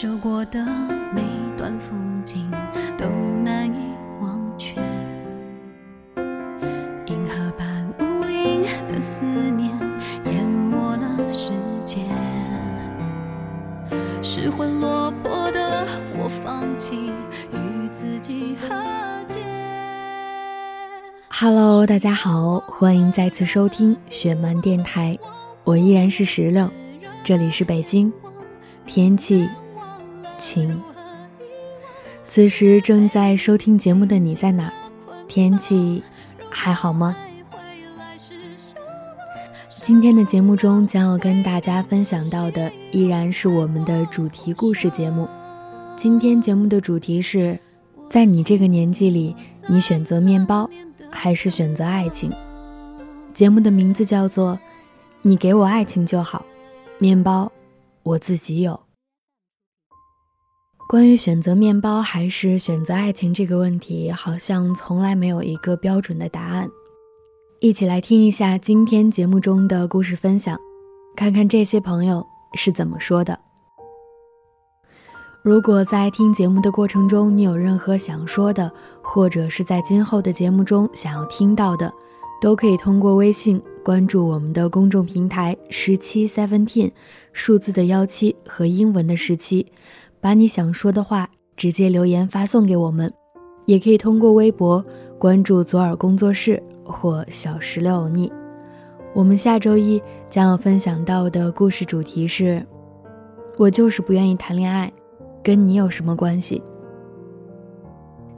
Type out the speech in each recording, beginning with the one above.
吸收过的每段风景都难以忘却。银河般无垠的思念淹没了时间，失魂落魄的我放弃与自己和解。Hello，大家好，欢迎再次收听雪漫电台，我依然是石榴，这里是北京，天气情。此时正在收听节目的你在哪？天气还好吗？今天的节目中将要跟大家分享到的依然是我们的主题故事节目。今天节目的主题是，在你这个年纪里，你选择面包。还是选择爱情。节目的名字叫做《你给我爱情就好，面包我自己有》。关于选择面包还是选择爱情这个问题，好像从来没有一个标准的答案。一起来听一下今天节目中的故事分享，看看这些朋友是怎么说的。如果在听节目的过程中，你有任何想说的，或者是在今后的节目中想要听到的，都可以通过微信关注我们的公众平台十七 seventeen，数字的幺七和英文的十七，把你想说的话直接留言发送给我们。也可以通过微博关注左耳工作室或小石榴欧尼。我们下周一将要分享到的故事主题是：我就是不愿意谈恋爱。跟你有什么关系？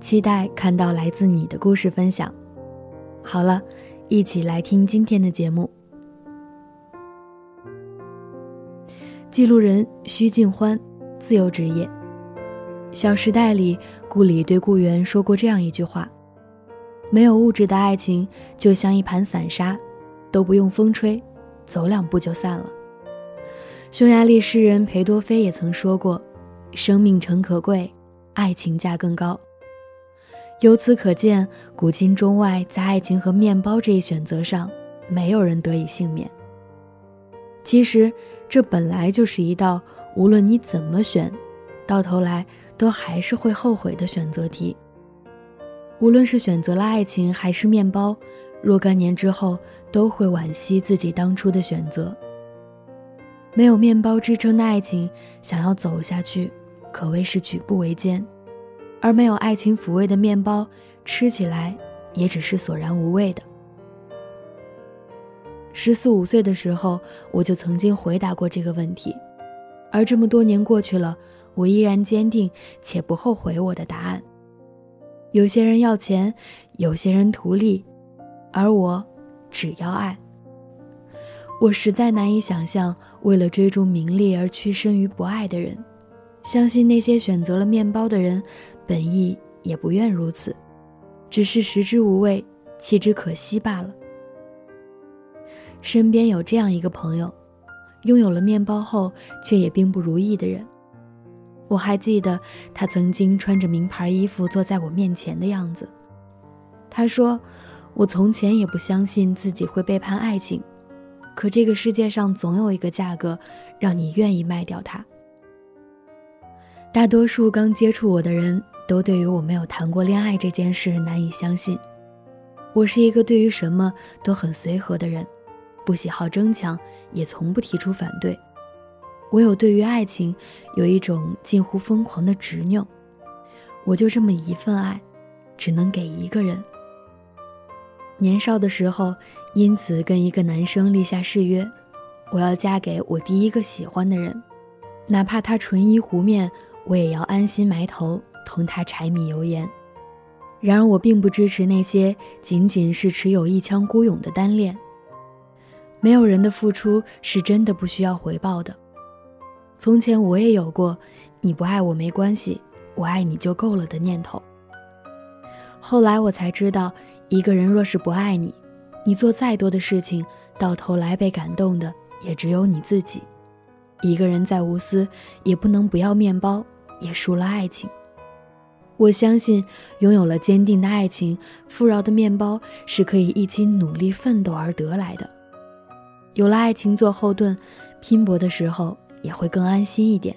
期待看到来自你的故事分享。好了，一起来听今天的节目。记录人徐静欢，自由职业。《小时代》里，顾里对顾源说过这样一句话：“没有物质的爱情，就像一盘散沙，都不用风吹，走两步就散了。”匈牙利诗人裴多菲也曾说过。生命诚可贵，爱情价更高。由此可见，古今中外，在爱情和面包这一选择上，没有人得以幸免。其实，这本来就是一道无论你怎么选，到头来都还是会后悔的选择题。无论是选择了爱情还是面包，若干年之后，都会惋惜自己当初的选择。没有面包支撑的爱情，想要走下去。可谓是举步维艰，而没有爱情抚慰的面包，吃起来也只是索然无味的。十四五岁的时候，我就曾经回答过这个问题，而这么多年过去了，我依然坚定且不后悔我的答案。有些人要钱，有些人图利，而我只要爱。我实在难以想象，为了追逐名利而屈身于不爱的人。相信那些选择了面包的人，本意也不愿如此，只是食之无味，弃之可惜罢了。身边有这样一个朋友，拥有了面包后，却也并不如意的人。我还记得他曾经穿着名牌衣服坐在我面前的样子。他说：“我从前也不相信自己会背叛爱情，可这个世界上总有一个价格，让你愿意卖掉它。”大多数刚接触我的人都对于我没有谈过恋爱这件事难以相信。我是一个对于什么都很随和的人，不喜好争抢，也从不提出反对。唯有对于爱情，有一种近乎疯狂的执拗。我就这么一份爱，只能给一个人。年少的时候，因此跟一个男生立下誓约，我要嫁给我第一个喜欢的人，哪怕他纯衣糊面。我也要安心埋头同他柴米油盐。然而，我并不支持那些仅仅是持有一腔孤勇的单恋。没有人的付出是真的不需要回报的。从前我也有过“你不爱我没关系，我爱你就够了”的念头。后来我才知道，一个人若是不爱你，你做再多的事情，到头来被感动的也只有你自己。一个人再无私，也不能不要面包。也输了爱情。我相信，拥有了坚定的爱情，富饶的面包是可以一起努力奋斗而得来的。有了爱情做后盾，拼搏的时候也会更安心一点。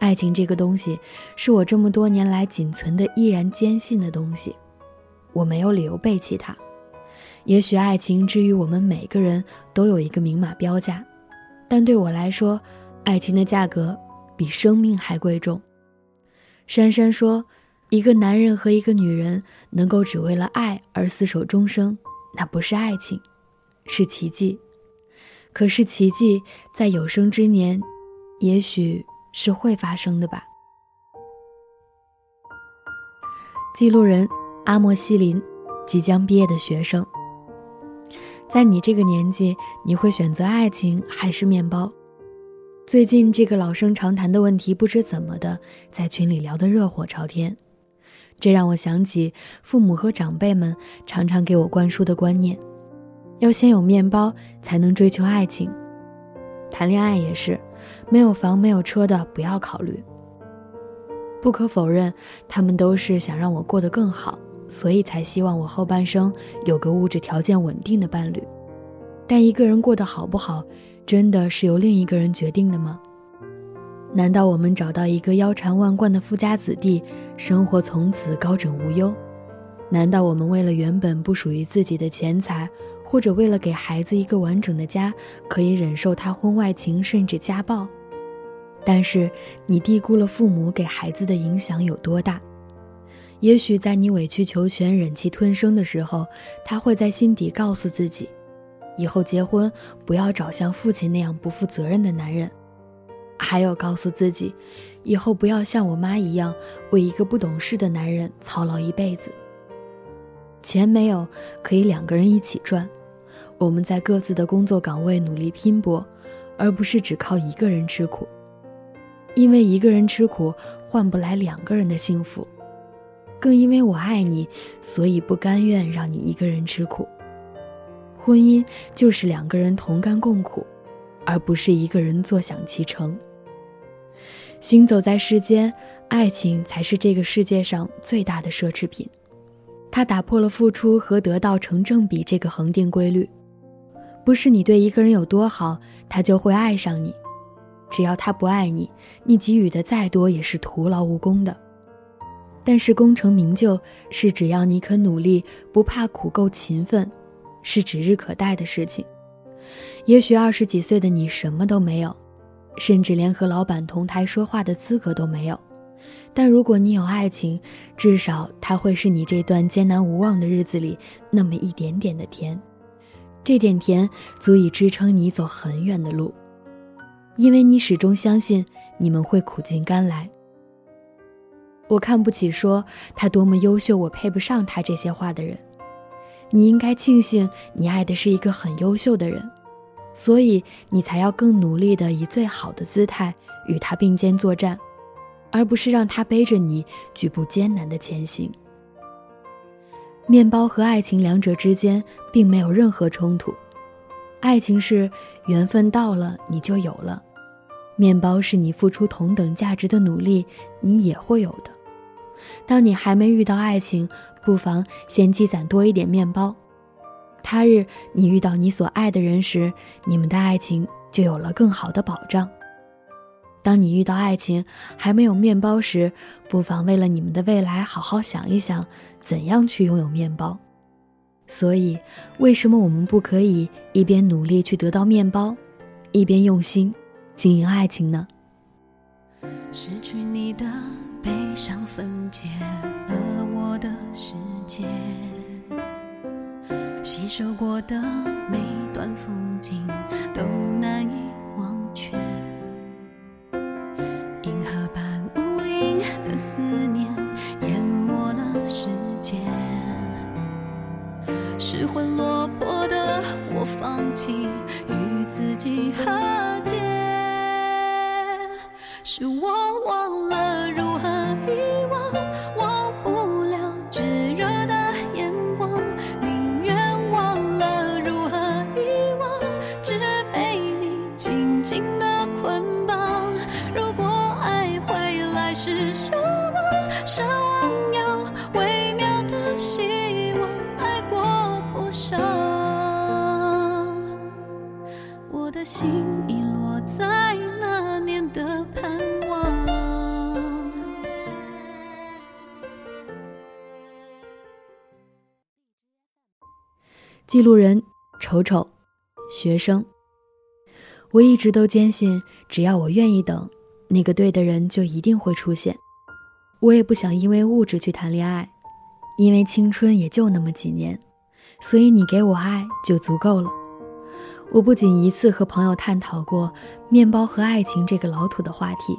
爱情这个东西，是我这么多年来仅存的、依然坚信的东西，我没有理由背弃它。也许爱情之于我们每个人都有一个明码标价，但对我来说，爱情的价格比生命还贵重。珊珊说：“一个男人和一个女人能够只为了爱而厮守终生，那不是爱情，是奇迹。可是奇迹在有生之年，也许是会发生的吧。”记录人：阿莫西林，即将毕业的学生。在你这个年纪，你会选择爱情还是面包？最近这个老生常谈的问题，不知怎么的，在群里聊得热火朝天。这让我想起父母和长辈们常常给我灌输的观念：要先有面包，才能追求爱情。谈恋爱也是，没有房没有车的不要考虑。不可否认，他们都是想让我过得更好。所以才希望我后半生有个物质条件稳定的伴侣，但一个人过得好不好，真的是由另一个人决定的吗？难道我们找到一个腰缠万贯的富家子弟，生活从此高枕无忧？难道我们为了原本不属于自己的钱财，或者为了给孩子一个完整的家，可以忍受他婚外情甚至家暴？但是你低估了父母给孩子的影响有多大。也许在你委曲求全、忍气吞声的时候，他会在心底告诉自己，以后结婚不要找像父亲那样不负责任的男人；还有告诉自己，以后不要像我妈一样为一个不懂事的男人操劳一辈子。钱没有，可以两个人一起赚，我们在各自的工作岗位努力拼搏，而不是只靠一个人吃苦，因为一个人吃苦换不来两个人的幸福。更因为我爱你，所以不甘愿让你一个人吃苦。婚姻就是两个人同甘共苦，而不是一个人坐享其成。行走在世间，爱情才是这个世界上最大的奢侈品。它打破了付出和得到成正比这个恒定规律。不是你对一个人有多好，他就会爱上你。只要他不爱你，你给予的再多也是徒劳无功的。但是功成名就，是只要你肯努力，不怕苦，够勤奋，是指日可待的事情。也许二十几岁的你什么都没有，甚至连和老板同台说话的资格都没有。但如果你有爱情，至少它会是你这段艰难无望的日子里那么一点点的甜。这点甜足以支撑你走很远的路，因为你始终相信你们会苦尽甘来。我看不起说他多么优秀，我配不上他这些话的人。你应该庆幸你爱的是一个很优秀的人，所以你才要更努力的以最好的姿态与他并肩作战，而不是让他背着你举步艰难的前行。面包和爱情两者之间并没有任何冲突，爱情是缘分到了你就有了，面包是你付出同等价值的努力你也会有的。当你还没遇到爱情，不妨先积攒多一点面包。他日你遇到你所爱的人时，你们的爱情就有了更好的保障。当你遇到爱情还没有面包时，不妨为了你们的未来好好想一想，怎样去拥有面包。所以，为什么我们不可以一边努力去得到面包，一边用心经营爱情呢？失去你的。悲伤分解了我的世界，吸收过的每段风景都难以希望爱过不少我的心遗落在那年的盼望。记录人丑丑学生。我一直都坚信只要我愿意等那个对的人就一定会出现。我也不想因为物质去谈恋爱因为青春也就那么几年，所以你给我爱就足够了。我不仅一次和朋友探讨过面包和爱情这个老土的话题，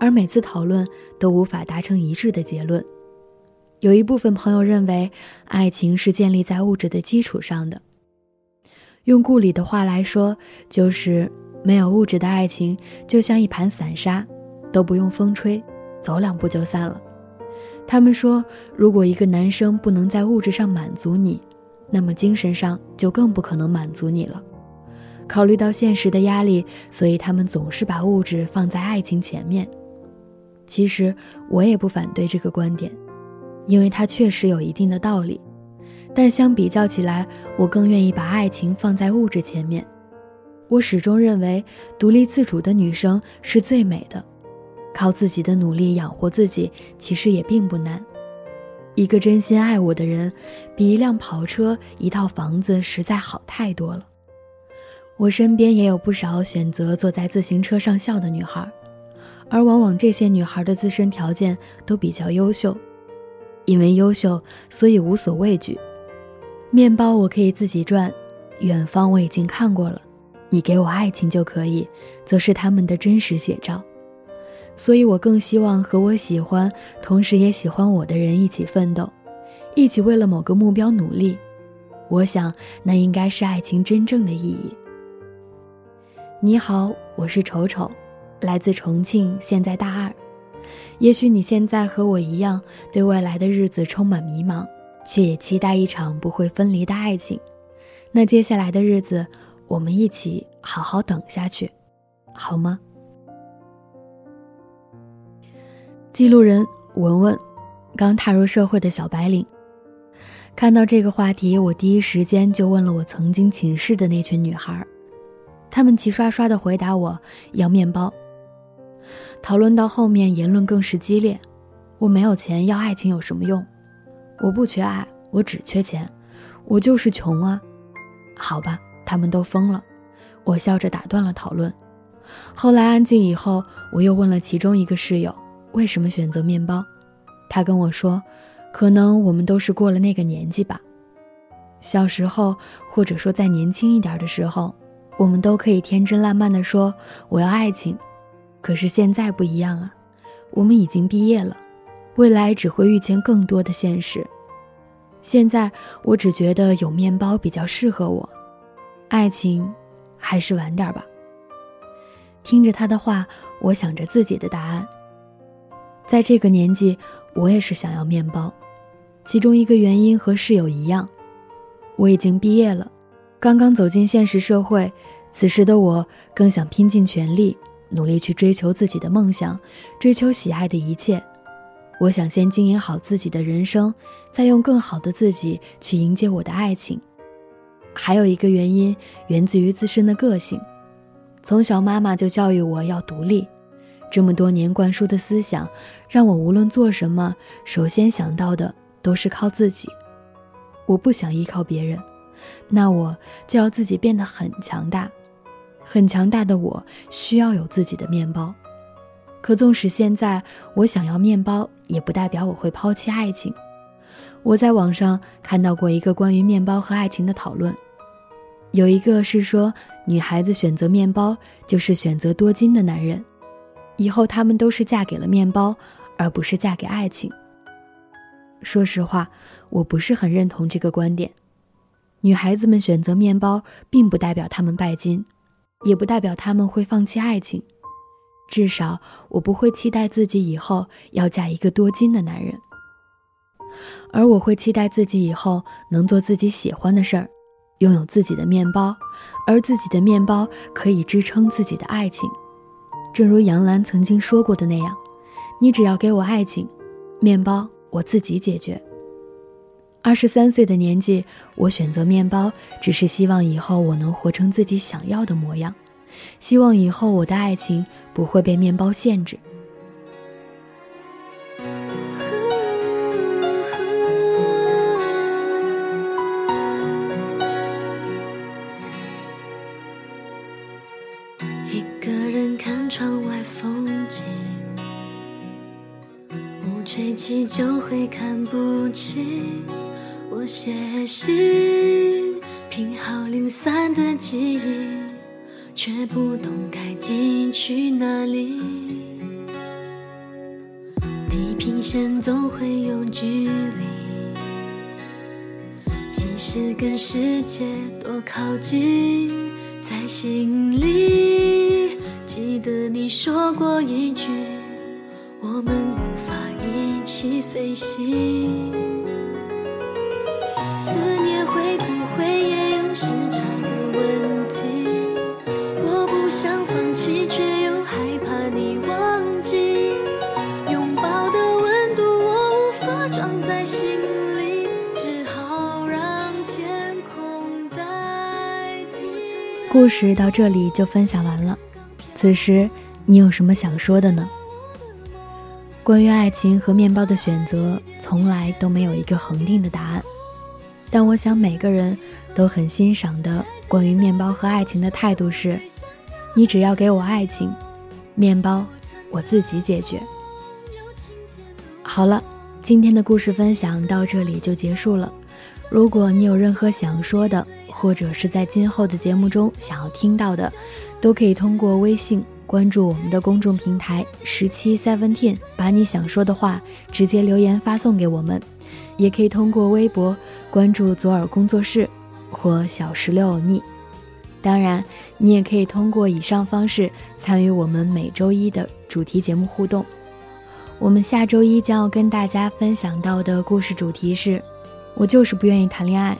而每次讨论都无法达成一致的结论。有一部分朋友认为，爱情是建立在物质的基础上的。用顾里的话来说，就是没有物质的爱情，就像一盘散沙，都不用风吹，走两步就散了。他们说，如果一个男生不能在物质上满足你，那么精神上就更不可能满足你了。考虑到现实的压力，所以他们总是把物质放在爱情前面。其实我也不反对这个观点，因为它确实有一定的道理。但相比较起来，我更愿意把爱情放在物质前面。我始终认为，独立自主的女生是最美的。靠自己的努力养活自己，其实也并不难。一个真心爱我的人，比一辆跑车、一套房子实在好太多了。我身边也有不少选择坐在自行车上笑的女孩，而往往这些女孩的自身条件都比较优秀，因为优秀，所以无所畏惧。面包我可以自己赚，远方我已经看过了，你给我爱情就可以，则是他们的真实写照。所以我更希望和我喜欢，同时也喜欢我的人一起奋斗，一起为了某个目标努力。我想，那应该是爱情真正的意义。你好，我是丑丑，来自重庆，现在大二。也许你现在和我一样，对未来的日子充满迷茫，却也期待一场不会分离的爱情。那接下来的日子，我们一起好好等下去，好吗？记录人文文，刚踏入社会的小白领。看到这个话题，我第一时间就问了我曾经寝室的那群女孩。她们齐刷刷地回答我要面包。讨论到后面，言论更是激烈。我没有钱，要爱情有什么用？我不缺爱，我只缺钱。我就是穷啊。好吧，他们都疯了。我笑着打断了讨论。后来安静以后，我又问了其中一个室友为什么选择面包。他跟我说，可能我们都是过了那个年纪吧。小时候，或者说再年轻一点的时候。我们都可以天真烂漫地说我要爱情，可是现在不一样啊，我们已经毕业了，未来只会遇见更多的现实。现在我只觉得有面包比较适合我，爱情还是晚点吧。听着他的话，我想着自己的答案。在这个年纪，我也是想要面包，其中一个原因和室友一样，我已经毕业了。刚刚走进现实社会，此时的我更想拼尽全力，努力去追求自己的梦想，追求喜爱的一切。我想先经营好自己的人生，再用更好的自己去迎接我的爱情。还有一个原因源自于自身的个性，从小妈妈就教育我要独立，这么多年灌输的思想，让我无论做什么，首先想到的都是靠自己。我不想依靠别人。那我就要自己变得很强大，很强大的我需要有自己的面包。可纵使现在我想要面包，也不代表我会抛弃爱情。我在网上看到过一个关于面包和爱情的讨论，有一个是说女孩子选择面包就是选择多金的男人，以后她们都是嫁给了面包，而不是嫁给爱情。说实话，我不是很认同这个观点。女孩子们选择面包，并不代表她们拜金，也不代表她们会放弃爱情。至少，我不会期待自己以后要嫁一个多金的男人，而我会期待自己以后能做自己喜欢的事儿，拥有自己的面包，而自己的面包可以支撑自己的爱情。正如杨澜曾经说过的那样：“你只要给我爱情，面包我自己解决。”二十三岁的年纪，我选择面包，只是希望以后我能活成自己想要的模样，希望以后我的爱情不会被面包限制。吹起就会看不清。我写信，拼好零散的记忆，却不懂该寄去哪里。地平线总会有距离，即使跟世界多靠近，在心里记得你说过一句，我们起飞行思念会不会也有时差的问题我不想放弃却又害怕你忘记拥抱的温度我无法装在心里只好让天空代替故事到这里就分享完了。此时你有什么想说的呢？关于爱情和面包的选择，从来都没有一个恒定的答案。但我想，每个人都很欣赏的关于面包和爱情的态度是：你只要给我爱情，面包我自己解决。好了，今天的故事分享到这里就结束了。如果你有任何想说的，或者是在今后的节目中想要听到的，都可以通过微信关注我们的公众平台十七 seventeen，把你想说的话直接留言发送给我们；也可以通过微博关注左耳工作室或小石榴欧尼。当然，你也可以通过以上方式参与我们每周一的主题节目互动。我们下周一将要跟大家分享到的故事主题是：我就是不愿意谈恋爱。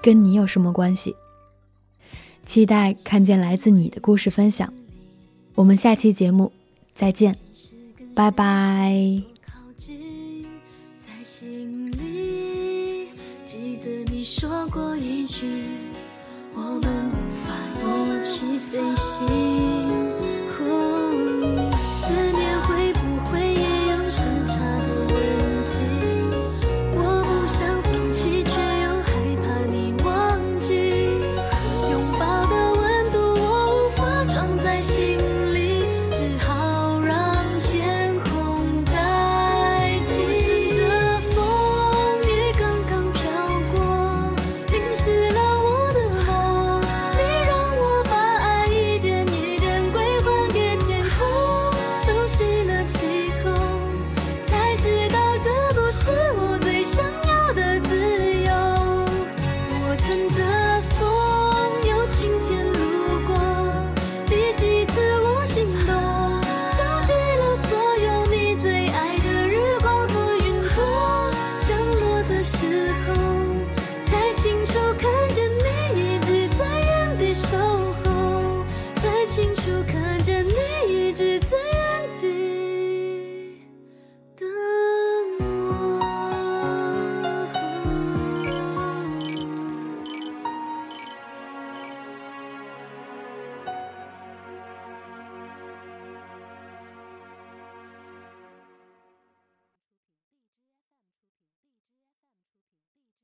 跟你有什么关系？期待看见来自你的故事分享。我们下期节目再见，拜拜。记得你说过一句，我们无法一起飞行。